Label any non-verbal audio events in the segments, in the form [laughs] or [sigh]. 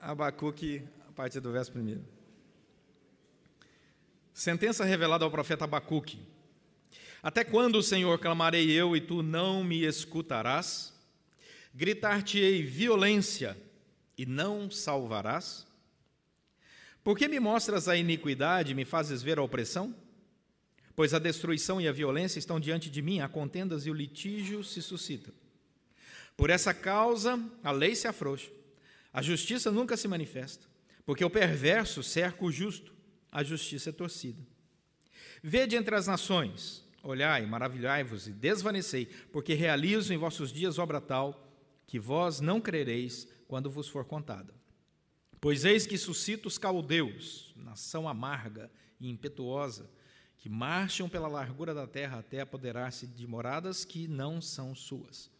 Abacuque, a partir do verso 1. Sentença revelada ao profeta Abacuque. Até quando, Senhor, clamarei eu e tu não me escutarás? Gritar-te-ei violência e não salvarás? Por que me mostras a iniquidade e me fazes ver a opressão? Pois a destruição e a violência estão diante de mim, há contendas e o litígio se suscita. Por essa causa, a lei se afrouxa a justiça nunca se manifesta, porque o perverso cerca o justo, a justiça é torcida. Vede entre as nações, olhai, maravilhai-vos e desvanecei, porque realizo em vossos dias obra tal que vós não crereis quando vos for contada. Pois eis que suscito os caldeus, nação amarga e impetuosa, que marcham pela largura da terra até apoderar-se de moradas que não são suas.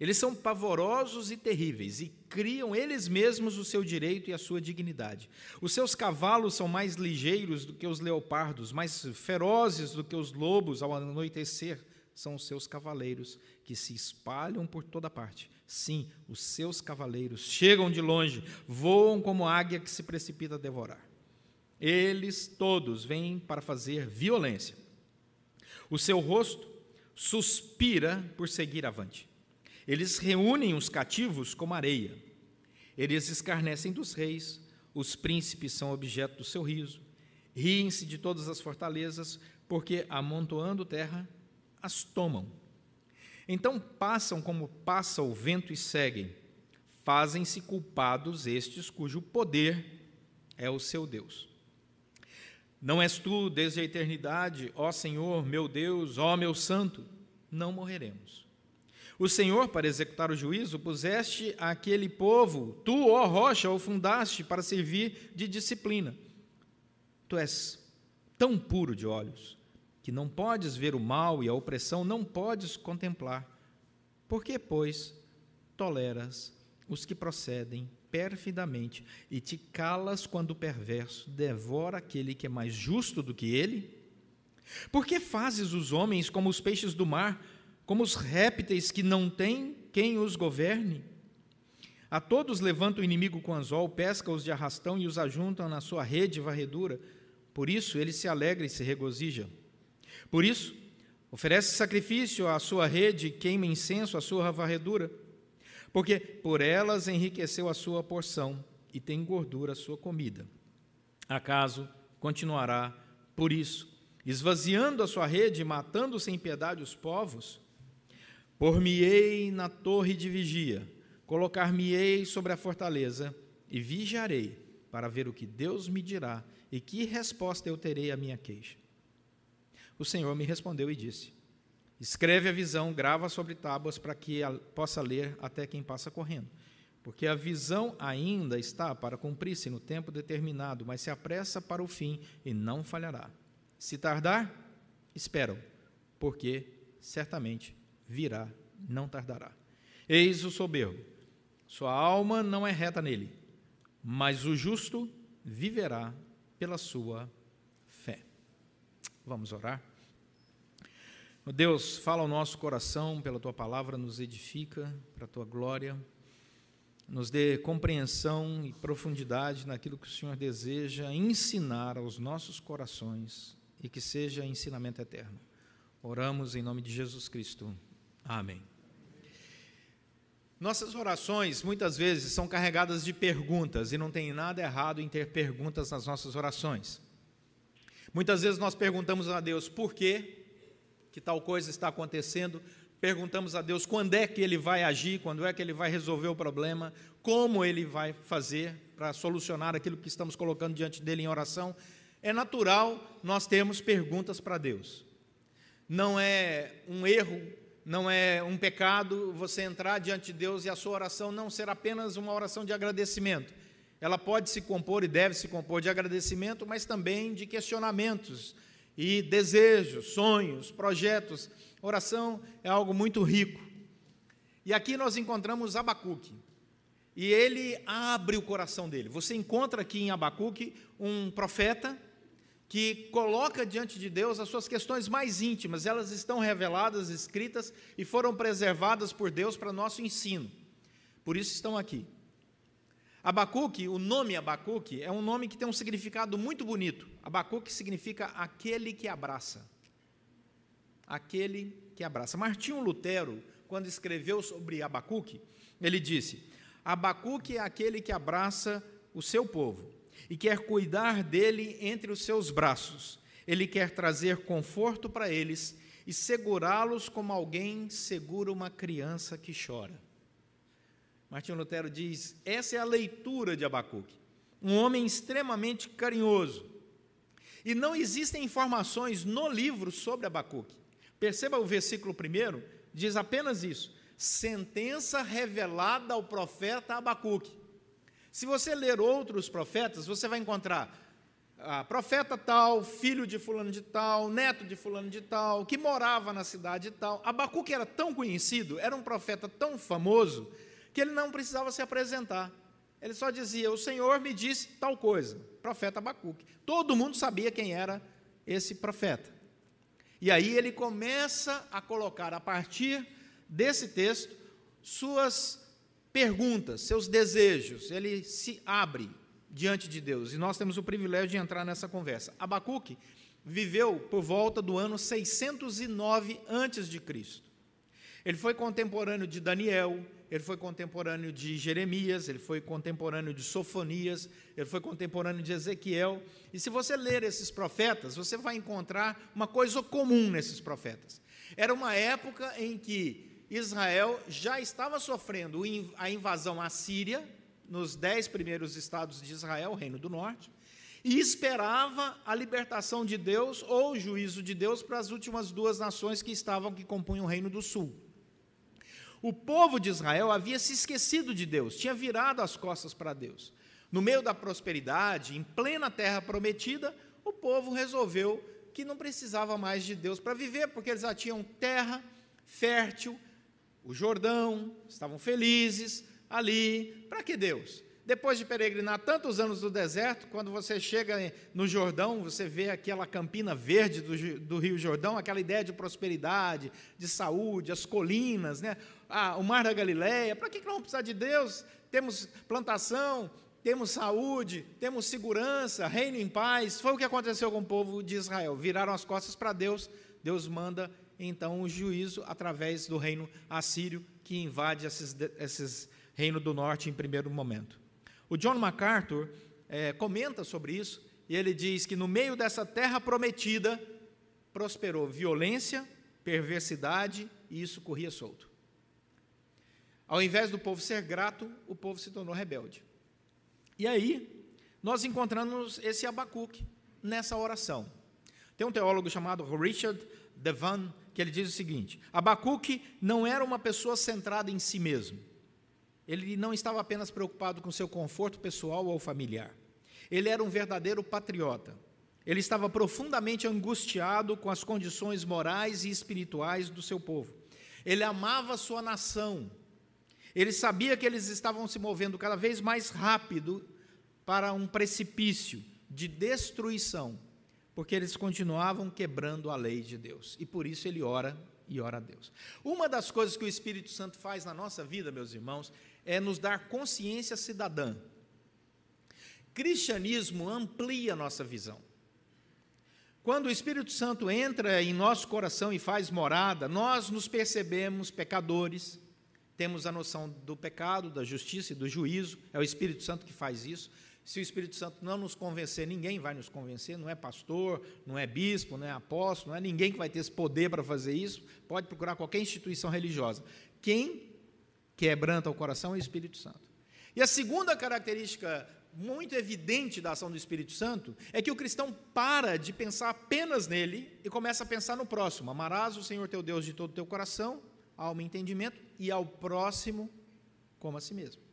Eles são pavorosos e terríveis e criam eles mesmos o seu direito e a sua dignidade. Os seus cavalos são mais ligeiros do que os leopardos, mais ferozes do que os lobos ao anoitecer. São os seus cavaleiros que se espalham por toda parte. Sim, os seus cavaleiros chegam de longe, voam como águia que se precipita a devorar. Eles todos vêm para fazer violência. O seu rosto suspira por seguir avante. Eles reúnem os cativos como areia. Eles escarnecem dos reis, os príncipes são objeto do seu riso. Riem-se de todas as fortalezas, porque, amontoando terra, as tomam. Então passam como passa o vento e seguem. Fazem-se culpados estes cujo poder é o seu Deus. Não és tu desde a eternidade, ó Senhor, meu Deus, ó meu santo, não morreremos. O Senhor, para executar o juízo, puseste aquele povo, tu, ó rocha, o fundaste para servir de disciplina. Tu és tão puro de olhos que não podes ver o mal e a opressão, não podes contemplar. Por que, pois, toleras os que procedem perfidamente e te calas quando o perverso devora aquele que é mais justo do que ele? Por que fazes os homens como os peixes do mar? Como os répteis que não têm quem os governe. A todos levanta o inimigo com anzol, pesca-os de arrastão e os ajunta na sua rede varredura. Por isso ele se alegra e se regozija. Por isso, oferece sacrifício à sua rede, queima incenso à sua varredura. Porque por elas enriqueceu a sua porção e tem gordura a sua comida. Acaso continuará, por isso, esvaziando a sua rede, matando sem piedade os povos? Por-me-ei na torre de vigia, colocar-me-ei sobre a fortaleza e vigiarei para ver o que Deus me dirá e que resposta eu terei à minha queixa. O Senhor me respondeu e disse: Escreve a visão, grava sobre tábuas para que possa ler até quem passa correndo. Porque a visão ainda está para cumprir-se no tempo determinado, mas se apressa para o fim e não falhará. Se tardar, esperam, porque certamente virá, não tardará. Eis o soberbo, sua alma não é reta nele, mas o justo viverá pela sua fé. Vamos orar? Deus, fala ao nosso coração pela tua palavra, nos edifica para a tua glória, nos dê compreensão e profundidade naquilo que o Senhor deseja ensinar aos nossos corações e que seja ensinamento eterno. Oramos em nome de Jesus Cristo. Amém. Nossas orações muitas vezes são carregadas de perguntas e não tem nada errado em ter perguntas nas nossas orações. Muitas vezes nós perguntamos a Deus por quê que tal coisa está acontecendo, perguntamos a Deus quando é que Ele vai agir, quando é que Ele vai resolver o problema, como Ele vai fazer para solucionar aquilo que estamos colocando diante dele em oração. É natural nós termos perguntas para Deus. Não é um erro não é um pecado você entrar diante de Deus e a sua oração não ser apenas uma oração de agradecimento. Ela pode se compor e deve se compor de agradecimento, mas também de questionamentos e desejos, sonhos, projetos. Oração é algo muito rico. E aqui nós encontramos Abacuque. E ele abre o coração dele. Você encontra aqui em Abacuque um profeta que coloca diante de Deus as suas questões mais íntimas, elas estão reveladas, escritas e foram preservadas por Deus para nosso ensino. Por isso estão aqui. Abacuque, o nome Abacuque, é um nome que tem um significado muito bonito. Abacuque significa aquele que abraça. Aquele que abraça. Martinho Lutero, quando escreveu sobre Abacuque, ele disse: Abacuque é aquele que abraça o seu povo e quer cuidar dele entre os seus braços. Ele quer trazer conforto para eles e segurá-los como alguém segura uma criança que chora. Martinho Lutero diz: essa é a leitura de Abacuque. Um homem extremamente carinhoso. E não existem informações no livro sobre Abacuque. Perceba o versículo primeiro, diz apenas isso: sentença revelada ao profeta Abacuque. Se você ler outros profetas, você vai encontrar ah, profeta tal, filho de fulano de tal, neto de fulano de tal, que morava na cidade tal. Abacuque era tão conhecido, era um profeta tão famoso, que ele não precisava se apresentar. Ele só dizia: O Senhor me disse tal coisa, profeta Abacuque. Todo mundo sabia quem era esse profeta. E aí ele começa a colocar, a partir desse texto, suas perguntas, seus desejos. Ele se abre diante de Deus. E nós temos o privilégio de entrar nessa conversa. Abacuque viveu por volta do ano 609 antes de Cristo. Ele foi contemporâneo de Daniel, ele foi contemporâneo de Jeremias, ele foi contemporâneo de Sofonias, ele foi contemporâneo de Ezequiel. E se você ler esses profetas, você vai encontrar uma coisa comum nesses profetas. Era uma época em que Israel já estava sofrendo a invasão assíria, nos dez primeiros estados de Israel, o Reino do Norte, e esperava a libertação de Deus ou o juízo de Deus para as últimas duas nações que estavam, que compunham o Reino do Sul. O povo de Israel havia se esquecido de Deus, tinha virado as costas para Deus. No meio da prosperidade, em plena terra prometida, o povo resolveu que não precisava mais de Deus para viver, porque eles já tinham terra fértil, o Jordão, estavam felizes ali. Para que Deus? Depois de peregrinar tantos anos no deserto, quando você chega no Jordão, você vê aquela campina verde do, do Rio Jordão, aquela ideia de prosperidade, de saúde, as colinas, né? ah, o Mar da Galileia. Para que, não vamos precisar de Deus? Temos plantação, temos saúde, temos segurança, reino em paz. Foi o que aconteceu com o povo de Israel. Viraram as costas para Deus, Deus manda então o juízo através do reino assírio que invade esses, esses reinos do norte em primeiro momento. O John MacArthur é, comenta sobre isso e ele diz que no meio dessa terra prometida prosperou violência, perversidade e isso corria solto. Ao invés do povo ser grato, o povo se tornou rebelde. E aí, nós encontramos esse Abacuque nessa oração. Tem um teólogo chamado Richard Devan que ele diz o seguinte: Abacuque não era uma pessoa centrada em si mesmo. Ele não estava apenas preocupado com seu conforto pessoal ou familiar. Ele era um verdadeiro patriota. Ele estava profundamente angustiado com as condições morais e espirituais do seu povo. Ele amava sua nação. Ele sabia que eles estavam se movendo cada vez mais rápido para um precipício de destruição, porque eles continuavam quebrando a lei de Deus. E por isso ele ora e ora a Deus. Uma das coisas que o Espírito Santo faz na nossa vida, meus irmãos, é nos dar consciência cidadã. Cristianismo amplia nossa visão. Quando o Espírito Santo entra em nosso coração e faz morada, nós nos percebemos pecadores, temos a noção do pecado, da justiça e do juízo, é o Espírito Santo que faz isso. Se o Espírito Santo não nos convencer, ninguém vai nos convencer, não é pastor, não é bispo, não é apóstolo, não é ninguém que vai ter esse poder para fazer isso. Pode procurar qualquer instituição religiosa. Quem quebranta o coração é o Espírito Santo. E a segunda característica muito evidente da ação do Espírito Santo é que o cristão para de pensar apenas nele e começa a pensar no próximo. Amarás o Senhor teu Deus de todo o teu coração, alma e entendimento, e ao próximo como a si mesmo.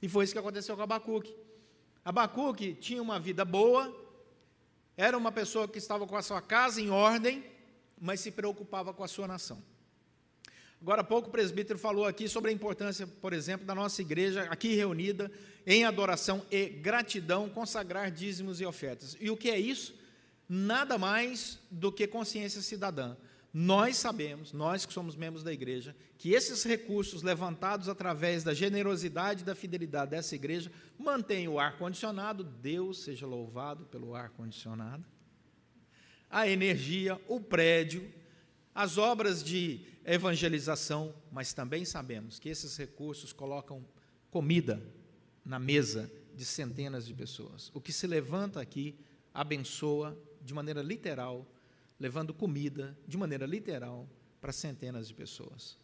E foi isso que aconteceu com Abacuque. Abacuque tinha uma vida boa, era uma pessoa que estava com a sua casa em ordem, mas se preocupava com a sua nação. Agora há pouco o presbítero falou aqui sobre a importância, por exemplo, da nossa igreja aqui reunida em adoração e gratidão, consagrar dízimos e ofertas. E o que é isso? Nada mais do que consciência cidadã. Nós sabemos, nós que somos membros da igreja, que esses recursos levantados através da generosidade e da fidelidade dessa igreja mantêm o ar-condicionado, Deus seja louvado pelo ar-condicionado, a energia, o prédio, as obras de evangelização, mas também sabemos que esses recursos colocam comida na mesa de centenas de pessoas. O que se levanta aqui abençoa de maneira literal levando comida, de maneira literal, para centenas de pessoas.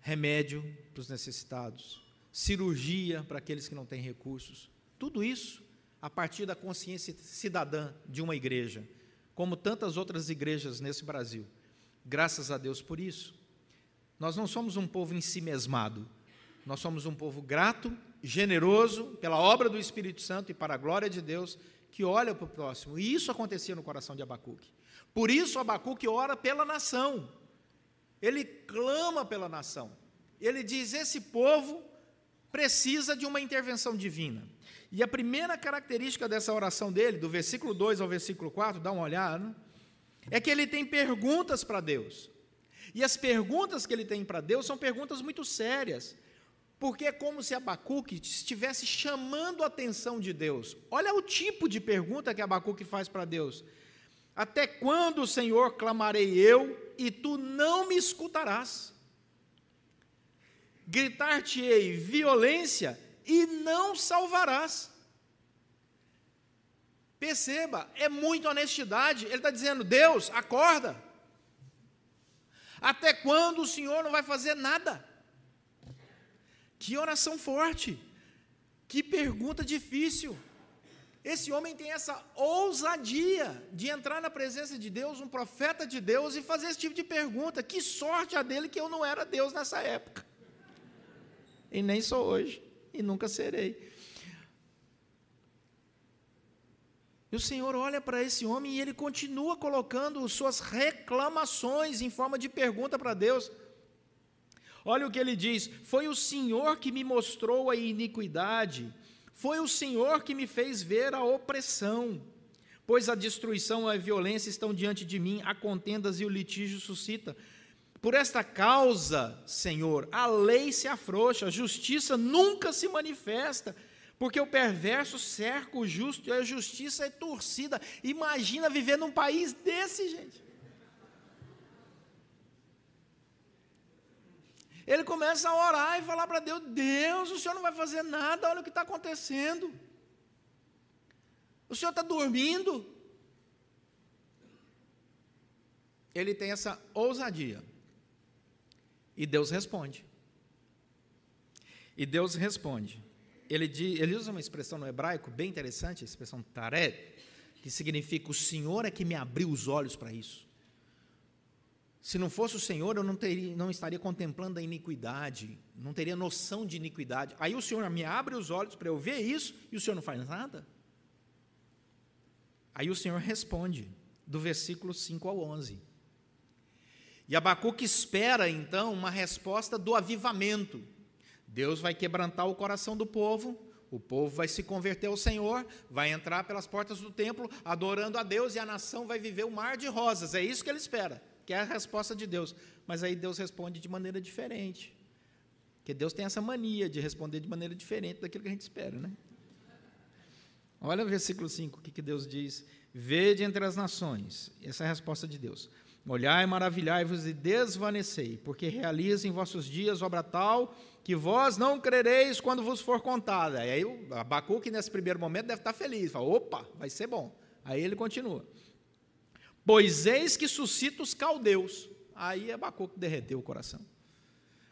Remédio para os necessitados, cirurgia para aqueles que não têm recursos. Tudo isso a partir da consciência cidadã de uma igreja, como tantas outras igrejas nesse Brasil. Graças a Deus por isso. Nós não somos um povo em si mesmado, nós somos um povo grato, generoso pela obra do Espírito Santo e para a glória de Deus, que olha para o próximo. E isso acontecia no coração de Abacuque. Por isso Abacuque ora pela nação. Ele clama pela nação. Ele diz: esse povo precisa de uma intervenção divina. E a primeira característica dessa oração dele, do versículo 2 ao versículo 4, dá uma olhada, é que ele tem perguntas para Deus. E as perguntas que ele tem para Deus são perguntas muito sérias, porque é como se Abacuque estivesse chamando a atenção de Deus. Olha o tipo de pergunta que Abacuque faz para Deus. Até quando, Senhor, clamarei eu e tu não me escutarás? Gritar-te-ei violência e não salvarás. Perceba, é muita honestidade. Ele está dizendo: Deus, acorda. Até quando o Senhor não vai fazer nada? Que oração forte. Que pergunta difícil. Esse homem tem essa ousadia de entrar na presença de Deus, um profeta de Deus, e fazer esse tipo de pergunta. Que sorte a dele que eu não era Deus nessa época. E nem sou hoje, e nunca serei. E o Senhor olha para esse homem e ele continua colocando suas reclamações em forma de pergunta para Deus. Olha o que ele diz: Foi o Senhor que me mostrou a iniquidade foi o Senhor que me fez ver a opressão, pois a destruição e a violência estão diante de mim, a contendas e o litígio suscita. Por esta causa, Senhor, a lei se afrouxa, a justiça nunca se manifesta, porque o perverso cerca o justo e a justiça é torcida. Imagina viver num país desse, gente. Ele começa a orar e falar para Deus: Deus, o Senhor não vai fazer nada, olha o que está acontecendo. O Senhor está dormindo. Ele tem essa ousadia. E Deus responde. E Deus responde. Ele, diz, ele usa uma expressão no hebraico bem interessante, a expressão taret, que significa: O Senhor é que me abriu os olhos para isso. Se não fosse o Senhor, eu não, teria, não estaria contemplando a iniquidade, não teria noção de iniquidade. Aí o Senhor me abre os olhos para eu ver isso e o Senhor não faz nada. Aí o Senhor responde, do versículo 5 ao 11. E Abacuque espera então uma resposta do avivamento. Deus vai quebrantar o coração do povo, o povo vai se converter ao Senhor, vai entrar pelas portas do templo, adorando a Deus, e a nação vai viver o um mar de rosas. É isso que ele espera que é a resposta de Deus. Mas aí Deus responde de maneira diferente. Porque Deus tem essa mania de responder de maneira diferente daquilo que a gente espera, né? Olha o versículo 5, o que, que Deus diz: Vede entre as nações, essa é a resposta de Deus. Olhai, maravilhai-vos e desvanecei, porque realiza em vossos dias obra tal que vós não crereis quando vos for contada. E aí o Abacuque, nesse primeiro momento, deve estar feliz, fala, opa, vai ser bom. Aí ele continua. Pois eis que suscita os caldeus. Aí Abacuque derreteu o coração.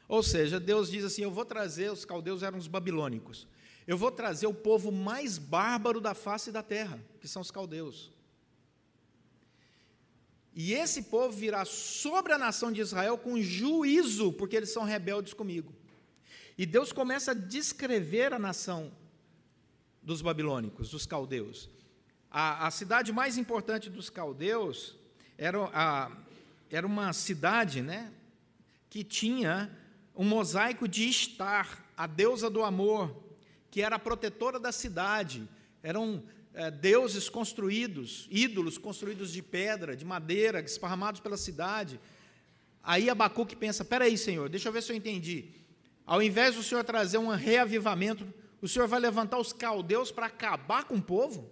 Ou seja, Deus diz assim: Eu vou trazer, os caldeus eram os babilônicos. Eu vou trazer o povo mais bárbaro da face da terra, que são os caldeus. E esse povo virá sobre a nação de Israel com juízo, porque eles são rebeldes comigo. E Deus começa a descrever a nação dos babilônicos, dos caldeus. A, a cidade mais importante dos caldeus era, a, era uma cidade né, que tinha um mosaico de Estar, a deusa do amor, que era a protetora da cidade. Eram é, deuses construídos, ídolos construídos de pedra, de madeira, esparramados pela cidade. Aí Abacuque pensa: peraí, Senhor, deixa eu ver se eu entendi. Ao invés do Senhor trazer um reavivamento, o Senhor vai levantar os caldeus para acabar com o povo?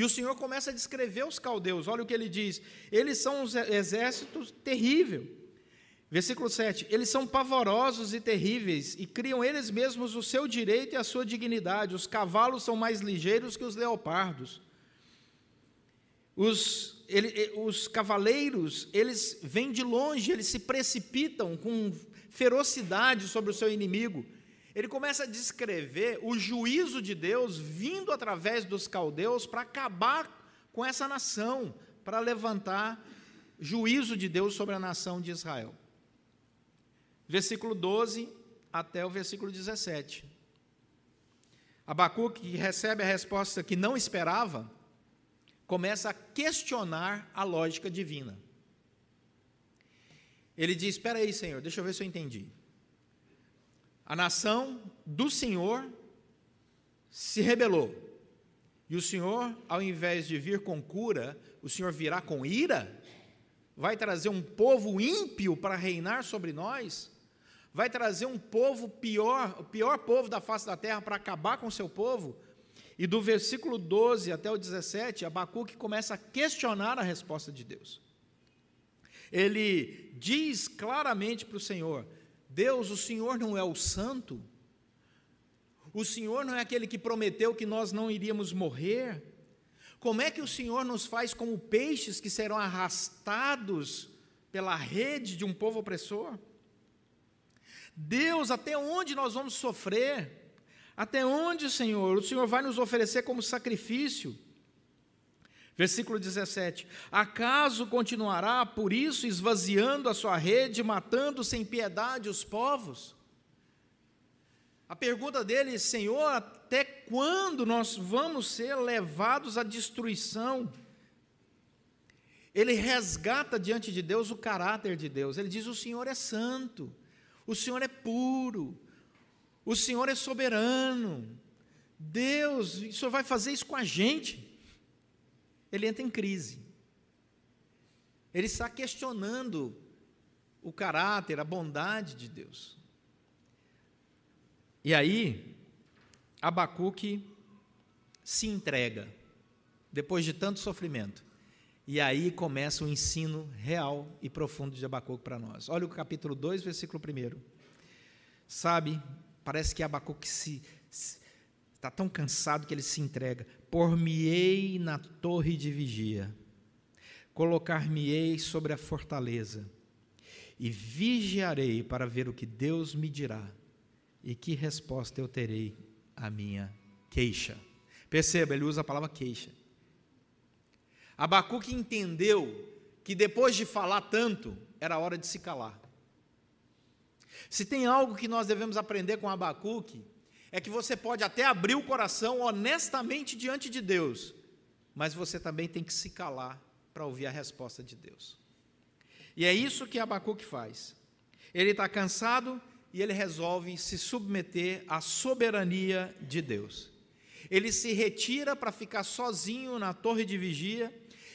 E o Senhor começa a descrever os caldeus, olha o que ele diz: eles são um exército terrível. Versículo 7: Eles são pavorosos e terríveis, e criam eles mesmos o seu direito e a sua dignidade. Os cavalos são mais ligeiros que os leopardos. Os, ele, os cavaleiros, eles vêm de longe, eles se precipitam com ferocidade sobre o seu inimigo. Ele começa a descrever o juízo de Deus vindo através dos caldeus para acabar com essa nação, para levantar juízo de Deus sobre a nação de Israel. Versículo 12 até o versículo 17. Abacuque, que recebe a resposta que não esperava, começa a questionar a lógica divina. Ele diz: Espera aí, Senhor, deixa eu ver se eu entendi. A nação do Senhor se rebelou. E o Senhor, ao invés de vir com cura, o Senhor virá com ira? Vai trazer um povo ímpio para reinar sobre nós? Vai trazer um povo pior, o pior povo da face da terra para acabar com o seu povo? E do versículo 12 até o 17, Abacuque começa a questionar a resposta de Deus. Ele diz claramente para o Senhor: Deus, o Senhor não é o santo? O Senhor não é aquele que prometeu que nós não iríamos morrer? Como é que o Senhor nos faz como peixes que serão arrastados pela rede de um povo opressor? Deus, até onde nós vamos sofrer? Até onde, Senhor? O Senhor vai nos oferecer como sacrifício? Versículo 17: Acaso continuará por isso esvaziando a sua rede, matando sem piedade os povos? A pergunta dele, Senhor, até quando nós vamos ser levados à destruição? Ele resgata diante de Deus o caráter de Deus. Ele diz: O Senhor é santo, o Senhor é puro, o Senhor é soberano. Deus, o Senhor vai fazer isso com a gente ele entra em crise. Ele está questionando o caráter, a bondade de Deus. E aí, Abacuque se entrega, depois de tanto sofrimento. E aí começa o ensino real e profundo de Abacuque para nós. Olha o capítulo 2, versículo 1. Sabe, parece que Abacuque se, está tão cansado que ele se entrega por-me-ei na torre de vigia, colocar-me-ei sobre a fortaleza, e vigiarei para ver o que Deus me dirá e que resposta eu terei à minha queixa. Perceba, ele usa a palavra queixa. Abacuque entendeu que depois de falar tanto, era hora de se calar. Se tem algo que nós devemos aprender com Abacuque, é que você pode até abrir o coração honestamente diante de Deus, mas você também tem que se calar para ouvir a resposta de Deus. E é isso que Abacuque faz. Ele está cansado e ele resolve se submeter à soberania de Deus. Ele se retira para ficar sozinho na torre de vigia.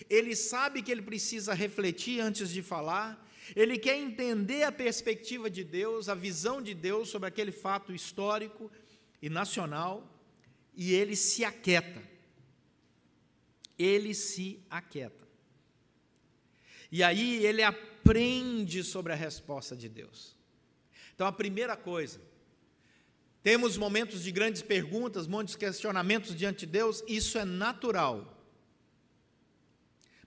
Ele sabe que ele precisa refletir antes de falar. Ele quer entender a perspectiva de Deus, a visão de Deus sobre aquele fato histórico e nacional, e ele se aquieta. Ele se aquieta. E aí ele aprende sobre a resposta de Deus. Então a primeira coisa, temos momentos de grandes perguntas, muitos questionamentos diante de Deus, isso é natural.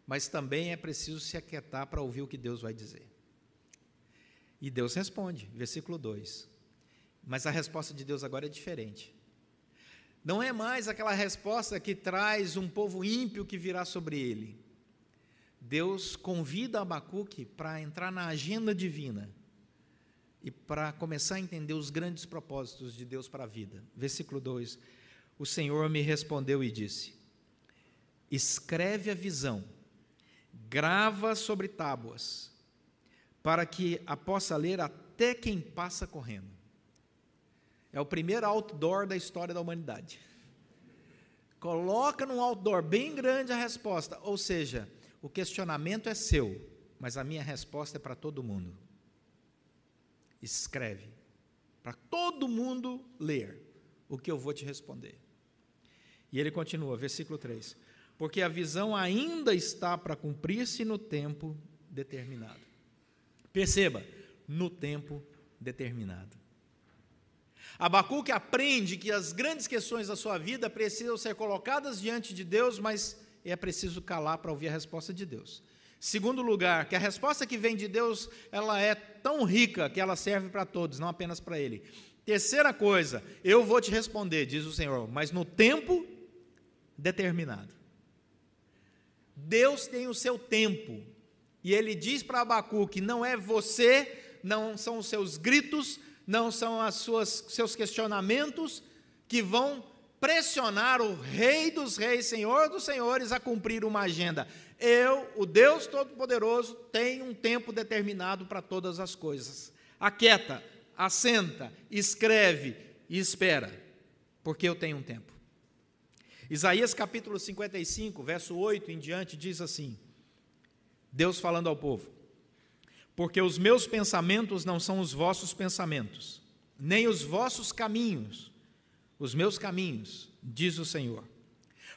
Mas também é preciso se aquietar para ouvir o que Deus vai dizer. E Deus responde, versículo 2: mas a resposta de Deus agora é diferente. Não é mais aquela resposta que traz um povo ímpio que virá sobre ele. Deus convida Abacuque para entrar na agenda divina e para começar a entender os grandes propósitos de Deus para a vida. Versículo 2: O Senhor me respondeu e disse: Escreve a visão, grava sobre tábuas, para que a possa ler até quem passa correndo. É o primeiro outdoor da história da humanidade. Coloca num outdoor bem grande a resposta. Ou seja, o questionamento é seu, mas a minha resposta é para todo mundo. Escreve, para todo mundo ler o que eu vou te responder. E ele continua, versículo 3: Porque a visão ainda está para cumprir-se no tempo determinado. Perceba, no tempo determinado. Abacuque aprende que as grandes questões da sua vida precisam ser colocadas diante de Deus, mas é preciso calar para ouvir a resposta de Deus. Segundo lugar, que a resposta que vem de Deus, ela é tão rica que ela serve para todos, não apenas para ele. Terceira coisa, eu vou te responder, diz o Senhor, mas no tempo determinado. Deus tem o seu tempo. E ele diz para Abacuque: não é você, não são os seus gritos, não são os seus questionamentos que vão pressionar o Rei dos Reis, Senhor dos Senhores, a cumprir uma agenda. Eu, o Deus Todo-Poderoso, tenho um tempo determinado para todas as coisas. Aquieta, assenta, escreve e espera, porque eu tenho um tempo. Isaías capítulo 55, verso 8 em diante, diz assim: Deus falando ao povo: Porque os meus pensamentos não são os vossos pensamentos, nem os vossos caminhos, os meus caminhos, diz o Senhor.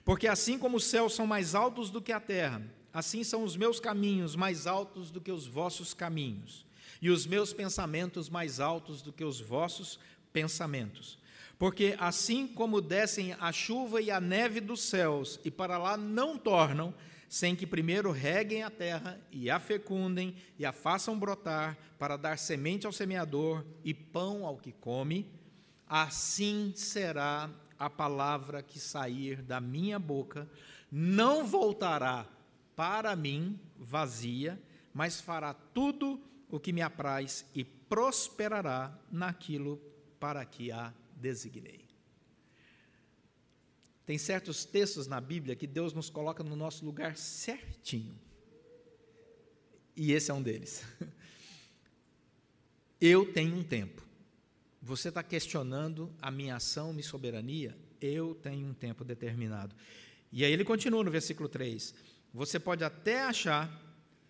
Porque assim como os céus são mais altos do que a terra, assim são os meus caminhos mais altos do que os vossos caminhos, e os meus pensamentos mais altos do que os vossos pensamentos. Porque assim como descem a chuva e a neve dos céus, e para lá não tornam, sem que primeiro reguem a terra e a fecundem e a façam brotar, para dar semente ao semeador e pão ao que come, assim será a palavra que sair da minha boca, não voltará para mim vazia, mas fará tudo o que me apraz e prosperará naquilo para que a designei. Tem certos textos na Bíblia que Deus nos coloca no nosso lugar certinho. E esse é um deles. [laughs] Eu tenho um tempo. Você está questionando a minha ação, minha soberania? Eu tenho um tempo determinado. E aí ele continua no versículo 3. Você pode até achar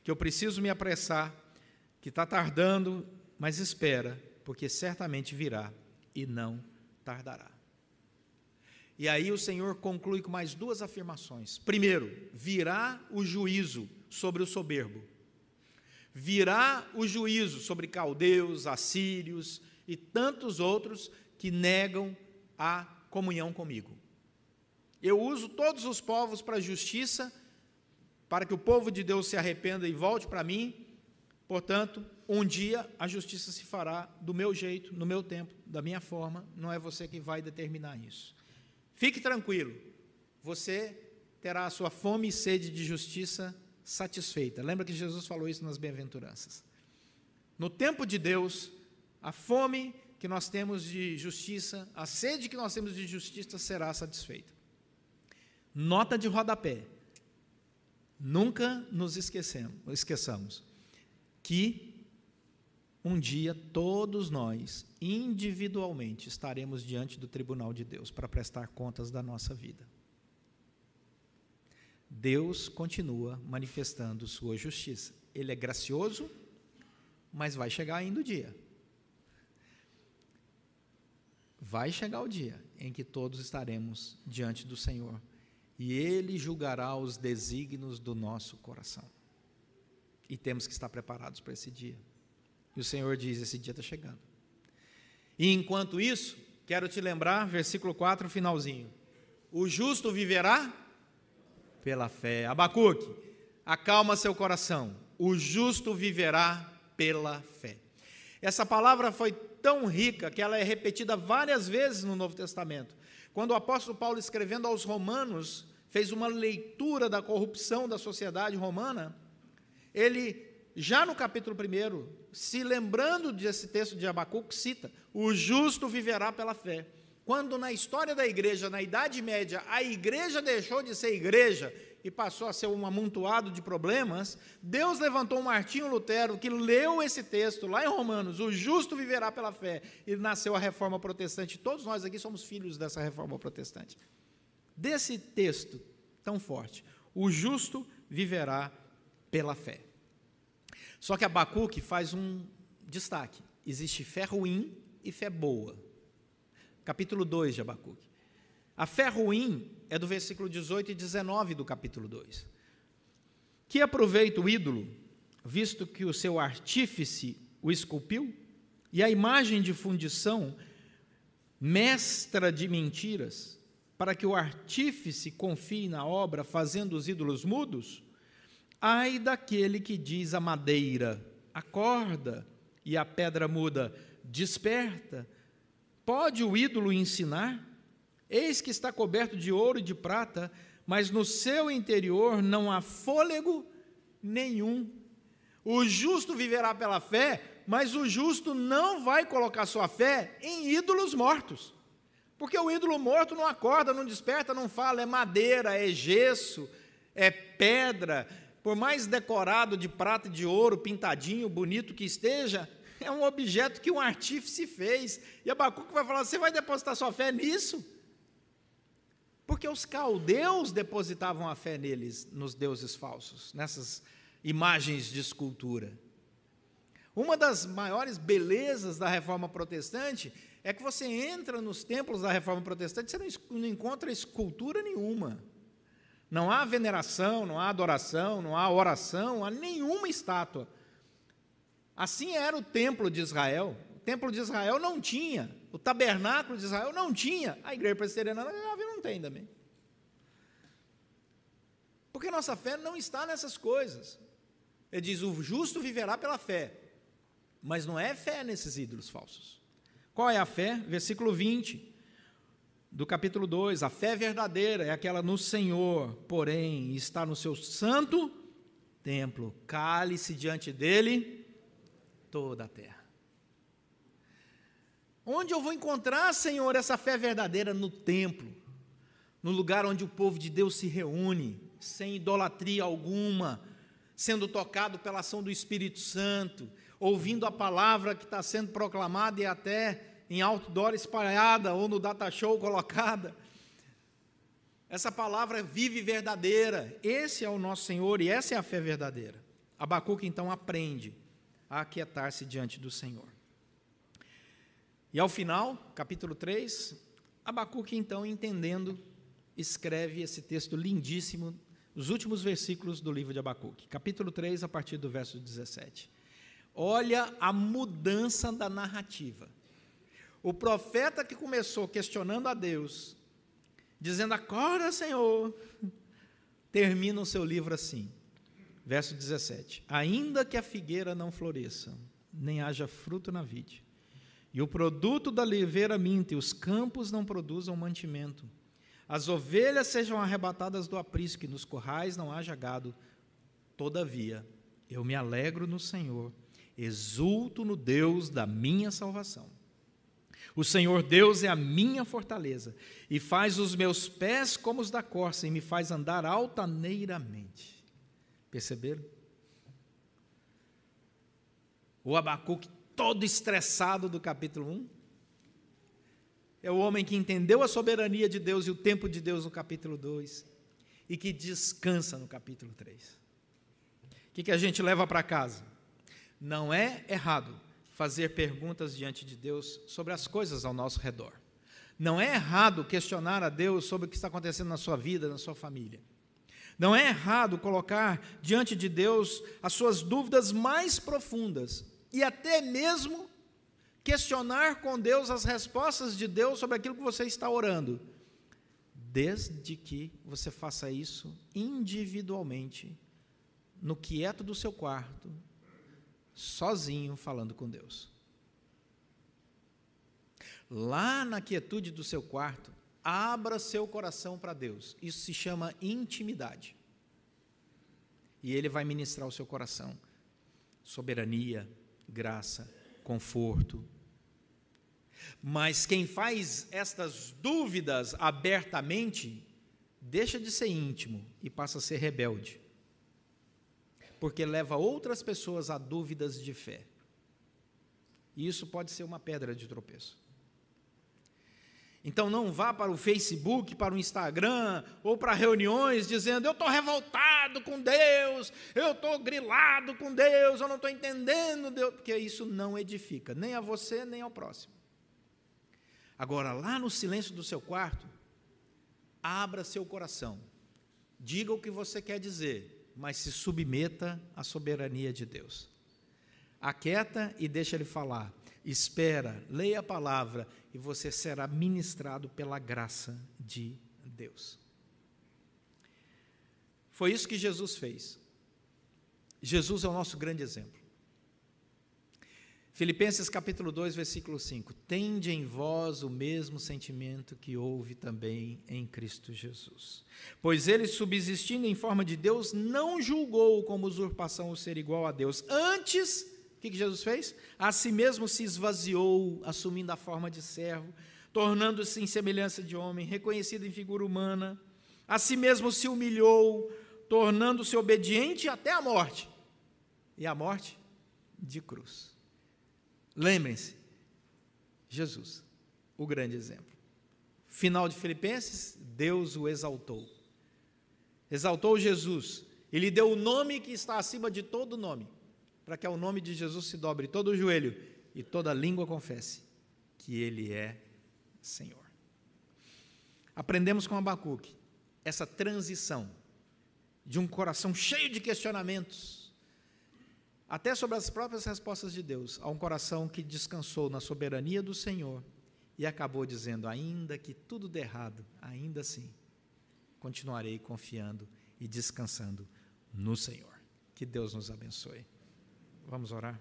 que eu preciso me apressar, que está tardando, mas espera, porque certamente virá e não tardará. E aí o Senhor conclui com mais duas afirmações. Primeiro, virá o juízo sobre o soberbo. Virá o juízo sobre caldeus, assírios, e tantos outros que negam a comunhão comigo. Eu uso todos os povos para a justiça, para que o povo de Deus se arrependa e volte para mim. Portanto, um dia a justiça se fará do meu jeito, no meu tempo, da minha forma, não é você que vai determinar isso. Fique tranquilo, você terá a sua fome e sede de justiça satisfeita. Lembra que Jesus falou isso nas bem-aventuranças. No tempo de Deus, a fome que nós temos de justiça, a sede que nós temos de justiça será satisfeita. Nota de rodapé. Nunca nos esquecemos, esqueçamos que um dia todos nós, individualmente, estaremos diante do tribunal de Deus para prestar contas da nossa vida. Deus continua manifestando sua justiça. Ele é gracioso, mas vai chegar ainda o dia. Vai chegar o dia em que todos estaremos diante do Senhor e Ele julgará os desígnios do nosso coração. E temos que estar preparados para esse dia. E o Senhor diz: esse dia está chegando. E enquanto isso, quero te lembrar, versículo 4, finalzinho: o justo viverá pela fé. Abacuque, acalma seu coração. O justo viverá pela fé. Essa palavra foi tão rica que ela é repetida várias vezes no Novo Testamento. Quando o apóstolo Paulo, escrevendo aos Romanos, fez uma leitura da corrupção da sociedade romana, ele, já no capítulo 1, se lembrando desse texto de Abacuque, cita: O justo viverá pela fé. Quando na história da igreja, na Idade Média, a igreja deixou de ser igreja e passou a ser um amontoado de problemas, Deus levantou Martinho Lutero que leu esse texto lá em Romanos, o justo viverá pela fé, e nasceu a reforma protestante. Todos nós aqui somos filhos dessa reforma protestante. desse texto tão forte: o justo viverá pela fé. Só que Abacuque faz um destaque: existe fé ruim e fé boa. Capítulo 2 de Abacuque. A fé ruim é do versículo 18 e 19 do capítulo 2. Que aproveita o ídolo, visto que o seu artífice o esculpiu? E a imagem de fundição, mestra de mentiras, para que o artífice confie na obra, fazendo os ídolos mudos? Ai daquele que diz a madeira, acorda, e a pedra muda, desperta. Pode o ídolo ensinar? Eis que está coberto de ouro e de prata, mas no seu interior não há fôlego nenhum. O justo viverá pela fé, mas o justo não vai colocar sua fé em ídolos mortos. Porque o ídolo morto não acorda, não desperta, não fala, é madeira, é gesso, é pedra, por mais decorado de prata e de ouro, pintadinho, bonito que esteja, é um objeto que um artífice fez. E Abacuque vai falar: você vai depositar sua fé nisso? Porque os caldeus depositavam a fé neles, nos deuses falsos, nessas imagens de escultura. Uma das maiores belezas da reforma protestante é que você entra nos templos da reforma protestante, você não encontra escultura nenhuma. Não há veneração, não há adoração, não há oração, há nenhuma estátua. Assim era o templo de Israel. O templo de Israel não tinha, o tabernáculo de Israel não tinha. A igreja presbiteriana não tem também. Porque nossa fé não está nessas coisas. Ele diz: o justo viverá pela fé. Mas não é fé nesses ídolos falsos. Qual é a fé? Versículo 20 do capítulo 2, a fé verdadeira é aquela no Senhor, porém está no seu santo templo, cale-se diante dele toda a terra. Onde eu vou encontrar, Senhor, essa fé verdadeira? No templo, no lugar onde o povo de Deus se reúne, sem idolatria alguma, sendo tocado pela ação do Espírito Santo, ouvindo a palavra que está sendo proclamada e até em outdoor espalhada ou no data show colocada. Essa palavra é vive verdadeira. Esse é o nosso Senhor e essa é a fé verdadeira. Abacuque então aprende a aquietar-se diante do Senhor. E ao final, capítulo 3, Abacuque então entendendo, escreve esse texto lindíssimo, os últimos versículos do livro de Abacuque, capítulo 3, a partir do verso 17. Olha a mudança da narrativa. O profeta que começou questionando a Deus, dizendo: Acorda, Senhor, [laughs] termina o seu livro assim. Verso 17: Ainda que a figueira não floresça, nem haja fruto na vide, e o produto da oliveira minta, e os campos não produzam mantimento, as ovelhas sejam arrebatadas do aprisco, e nos corrais não haja gado, todavia, eu me alegro no Senhor, exulto no Deus da minha salvação. O Senhor Deus é a minha fortaleza e faz os meus pés como os da corça e me faz andar altaneiramente. Perceberam? O Abacuque, todo estressado do capítulo 1, é o homem que entendeu a soberania de Deus e o tempo de Deus no capítulo 2 e que descansa no capítulo 3. O que, que a gente leva para casa? Não é errado fazer perguntas diante de Deus sobre as coisas ao nosso redor. Não é errado questionar a Deus sobre o que está acontecendo na sua vida, na sua família. Não é errado colocar diante de Deus as suas dúvidas mais profundas e até mesmo questionar com Deus as respostas de Deus sobre aquilo que você está orando, desde que você faça isso individualmente, no quieto do seu quarto, sozinho falando com Deus. Lá na quietude do seu quarto, abra seu coração para Deus. Isso se chama intimidade. E Ele vai ministrar o seu coração soberania, graça, conforto. Mas quem faz estas dúvidas abertamente, deixa de ser íntimo e passa a ser rebelde porque leva outras pessoas a dúvidas de fé. E isso pode ser uma pedra de tropeço. Então não vá para o Facebook, para o Instagram ou para reuniões dizendo: eu estou revoltado com Deus, eu estou grilado com Deus, eu não estou entendendo Deus, porque isso não edifica, nem a você, nem ao próximo. Agora, lá no silêncio do seu quarto, abra seu coração, diga o que você quer dizer, mas se submeta à soberania de Deus. Aquieta e deixa ele falar espera, leia a palavra e você será ministrado pela graça de Deus. Foi isso que Jesus fez. Jesus é o nosso grande exemplo. Filipenses capítulo 2, versículo 5: Tende em vós o mesmo sentimento que houve também em Cristo Jesus. Pois ele, subsistindo em forma de Deus, não julgou como usurpação o ser igual a Deus. Antes, o que, que Jesus fez? A si mesmo se esvaziou, assumindo a forma de servo, tornando-se em semelhança de homem, reconhecido em figura humana. A si mesmo se humilhou, tornando-se obediente até a morte e a morte de cruz. Lembrem-se, Jesus, o grande exemplo. Final de Filipenses, Deus o exaltou. Exaltou Jesus, ele deu o nome que está acima de todo nome para que ao nome de Jesus se dobre todo o joelho e toda língua confesse que Ele é Senhor. Aprendemos com Abacuque essa transição de um coração cheio de questionamentos, até sobre as próprias respostas de Deus, a um coração que descansou na soberania do Senhor e acabou dizendo: ainda que tudo dê errado, ainda assim continuarei confiando e descansando no Senhor. Que Deus nos abençoe. Vamos orar.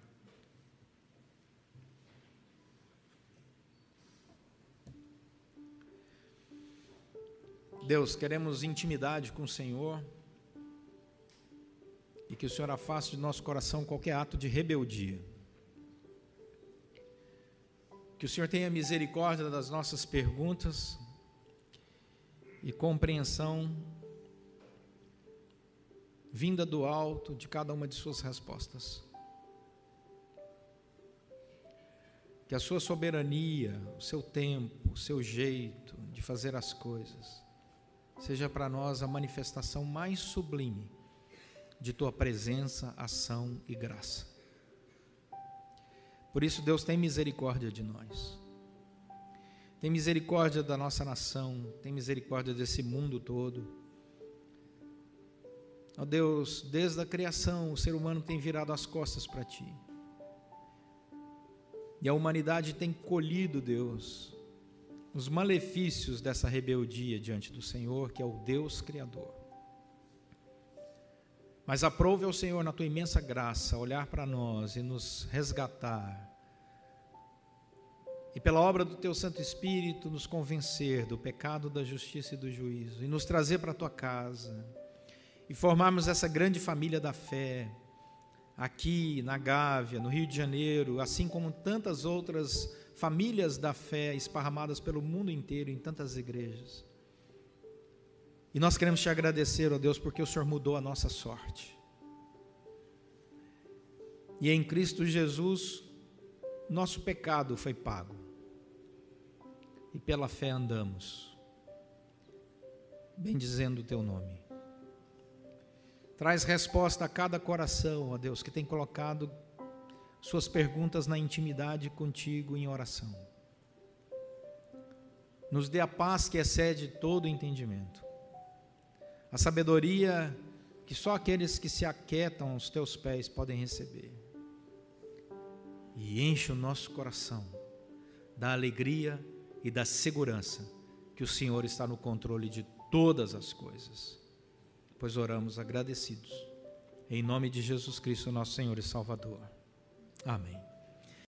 Deus, queremos intimidade com o Senhor e que o Senhor afaste de nosso coração qualquer ato de rebeldia. Que o Senhor tenha misericórdia das nossas perguntas e compreensão vinda do alto de cada uma de Suas respostas. que a sua soberania, o seu tempo, o seu jeito de fazer as coisas, seja para nós a manifestação mais sublime de tua presença, ação e graça. Por isso, Deus tem misericórdia de nós. Tem misericórdia da nossa nação, tem misericórdia desse mundo todo. Ó Deus, desde a criação, o ser humano tem virado as costas para ti. E a humanidade tem colhido, Deus, os malefícios dessa rebeldia diante do Senhor, que é o Deus Criador. Mas aprove ao Senhor, na tua imensa graça, olhar para nós e nos resgatar. E pela obra do teu Santo Espírito, nos convencer do pecado, da justiça e do juízo, e nos trazer para a tua casa, e formarmos essa grande família da fé, aqui na Gávea, no Rio de Janeiro, assim como tantas outras famílias da fé esparramadas pelo mundo inteiro em tantas igrejas. E nós queremos te agradecer, ó Deus, porque o Senhor mudou a nossa sorte. E em Cristo Jesus, nosso pecado foi pago. E pela fé andamos, bendizendo o teu nome. Traz resposta a cada coração, ó Deus, que tem colocado suas perguntas na intimidade contigo em oração. Nos dê a paz que excede todo entendimento. A sabedoria que só aqueles que se aquietam aos teus pés podem receber. E enche o nosso coração da alegria e da segurança que o Senhor está no controle de todas as coisas pois oramos agradecidos. Em nome de Jesus Cristo, nosso Senhor e Salvador. Amém.